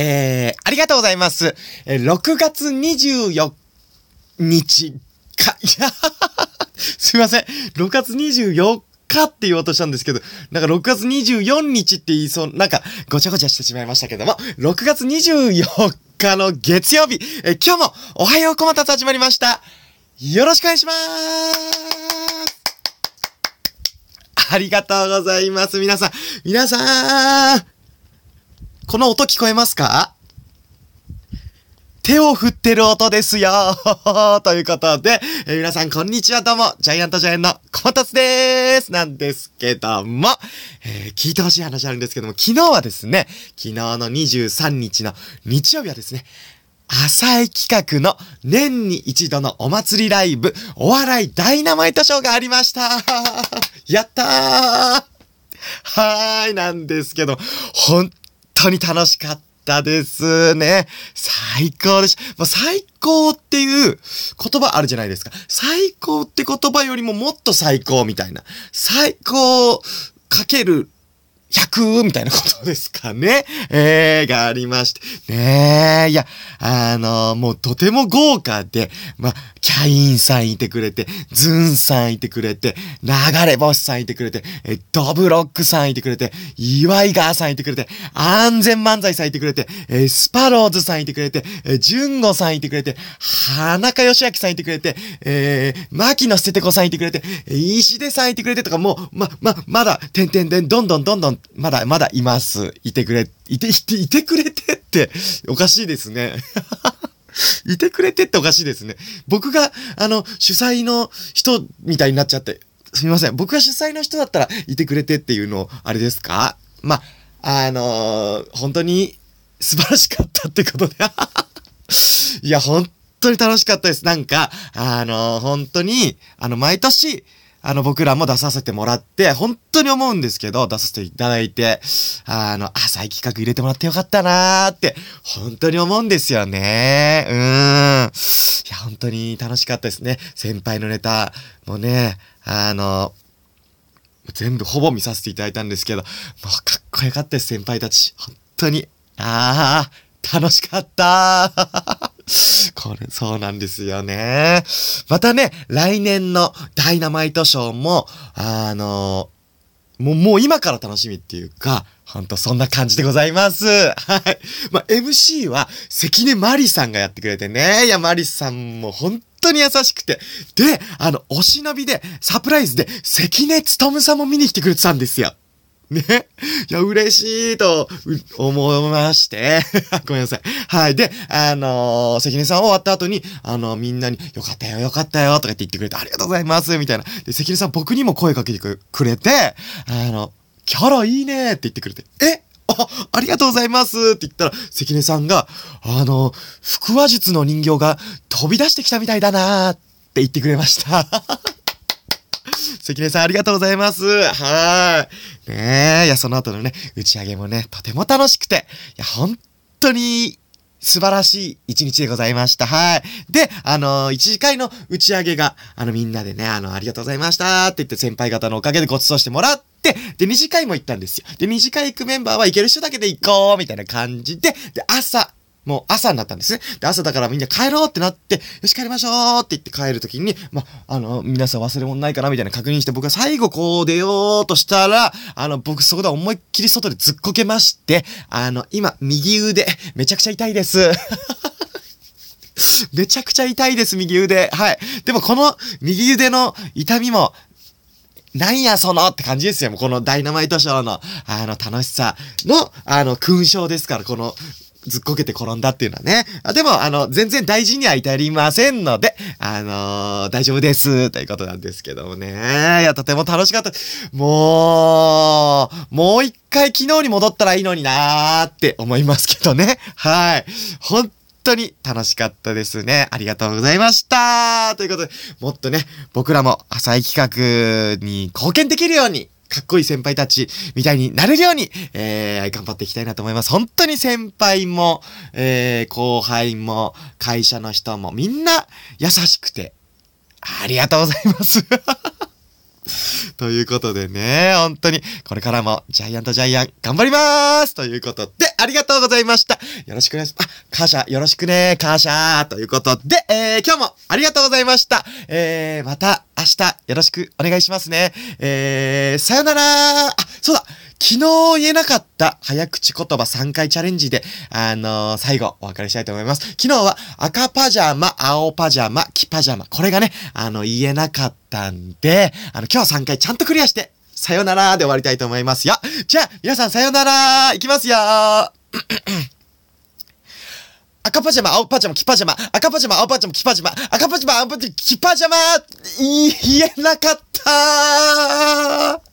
えー、ありがとうございます。え6月24日か、いや、すいません。6月24日って言おうとしたんですけど、なんか6月24日って言いそう、なんかごちゃごちゃしてしまいましたけども、6月24日の月曜日、えー今日もおはようこまたつ始まりました。よろしくお願いしまーすありがとうございます。皆さん、皆さん、この音聞こえますか？手を振ってる音ですよ。ということで、えー皆さんこんにちは。どうも、ジャイアントジャイアンの小松でーす。なんですけども、えー聞いてほしい話あるんですけども、昨日はですね、昨日の23日の日曜日はですね、浅い企画の年に一度のお祭りライブ、お笑いダイナマイトショーがありました。やったー！はーい、なんですけど、本当に楽しかったですね。最高でしもう最高っていう言葉あるじゃないですか。最高って言葉よりももっと最高みたいな。最高かける100みたいなことですかね。えー、がありまして。ねえ、いや、あのもうとても豪華で、まあ、キャインさんいてくれて、ズンさんいてくれて、流れ星さんいてくれて、え、ドブロックさんいてくれて、岩井川さんいてくれて、安全漫才さんいてくれて、えスパローズさんいてくれて、えー、純吾さんいてくれて、花中義明さんいてくれて、えー、牧野捨ててこさんいてくれて、石出さんいてくれてとか、もう、ま、ま、まだ、てんてんでん、どんどんどんどん、まだ、まだいます。いてくれ、いて、いて、いてくれてって、おかしいですね。いてくれてっておかしいですね。僕が、あの、主催の人みたいになっちゃって、すみません。僕が主催の人だったら、いてくれてっていうの、あれですか？まあ、のー本当に素晴らしかったってことで。いや、本当に楽しかったです。なんか、あのー本当に、あの、毎年、あの、僕らも出させてもらって、本当に思うんですけど、出させていただいて、あの、浅い企画入れてもらってよかったなーって、本当に思うんですよね。うーん。いや、本当に楽しかったですね。先輩のネタもね、あの、全部ほぼ見させていただいたんですけど、もうかっこよかったです、先輩たち。本当に。ああ、楽しかったこれ、そうなんですよね。またね、来年のダイナマイトショーも、あのもう、もう今から楽しみっていうか、ほんとそんな感じでございます。はい。まあ、MC は関根麻里さんがやってくれてね。いや、麻里さんも本当に優しくて。で、あの、お忍びで、サプライズで、関根勤さんも見に来てくれてたんですよ。ね。いや、嬉しいと思いまして。ごめんなさい。はい。で、あのー関根さん終わった後に、あのみんなに、よかったよ、よかったよ、とかって言ってくれて、ありがとうございます、みたいな。で、関根さん僕にも声かけてくれて、あの、キャラいいねって言ってくれて、え？あ、ありがとうございますって言ったら、関根さんが、あの、腹話術の人形が飛び出してきたみたいだなーって言ってくれました。関根さんありがとうございます。はい。ねえ、いや、その後のね、打ち上げもね、とても楽しくて、いや、本当に、素晴らしい一日でございました。はい。で、あの一次会の打ち上げが、あの、みんなでね、あの、ありがとうございましたって言って先輩方のおかげでご馳走してもらって、で、二次会も行ったんですよ。で、二次会行くメンバーは行ける人だけで行こうみたいな感じで、で、朝、もう朝になったんですね。で、朝だからみんな帰ろうってなって、よし帰りましょうって言って帰るときに、ま、あの、皆さん忘れ物ないかなみたいな確認して、僕が最後こう出ようとしたら、あの、僕そこで思いっきり外でずっこけまして、あの、今、右腕、めちゃくちゃ痛いです。めちゃくちゃ痛いです、右腕。はい。でもこの右腕の痛みも、なんやそのって感じですよ。もうこのダイナマイトショーの、あの、楽しさの、あの、勲章ですから、この、ずっこけて転んだっていうのはね。あでも、あの、全然大事には至りませんので、あのー大丈夫です。ということなんですけどもね。いや、とても楽しかった。もう、もう一回昨日に戻ったらいいのになーって思いますけどね。はい。本当に楽しかったですね。ありがとうございました。ということで、もっとね、僕らも浅い企画に貢献できるように、かっこいい先輩たちみたいになれるように、えー、頑張っていきたいなと思います。本当に先輩も、えー、後輩も、会社の人も、みんな優しくて、ありがとうございます。ということでね、本当に、これからもジャイアントジャイアン頑張りますということで、ありがとうございました。よろしくお願いします。あ、カーシャ、よろしくね、カーシャー。ということで、えー、今日もありがとうございました。えー、また明日よろしくお願いしますね。えー、さよならあ、そうだ昨日言えなかった早口言葉3回チャレンジで、あのー、最後お別れしたいと思います。昨日は赤パジャマ、青パジャマ、黄パジャマ。これがね、あの、言えなかったんで、あの、今日は3回ちゃんとクリアして、さよならで終わりたいと思いますよ。じゃあ、皆さんさよなら。いきますよ。赤パジャマ、青パジャマ、黄パジャマ、赤パジャマ、青パジャマ、黄パジャマ、赤パジャマ、青パジャマ、黄パジャマ、言えなかった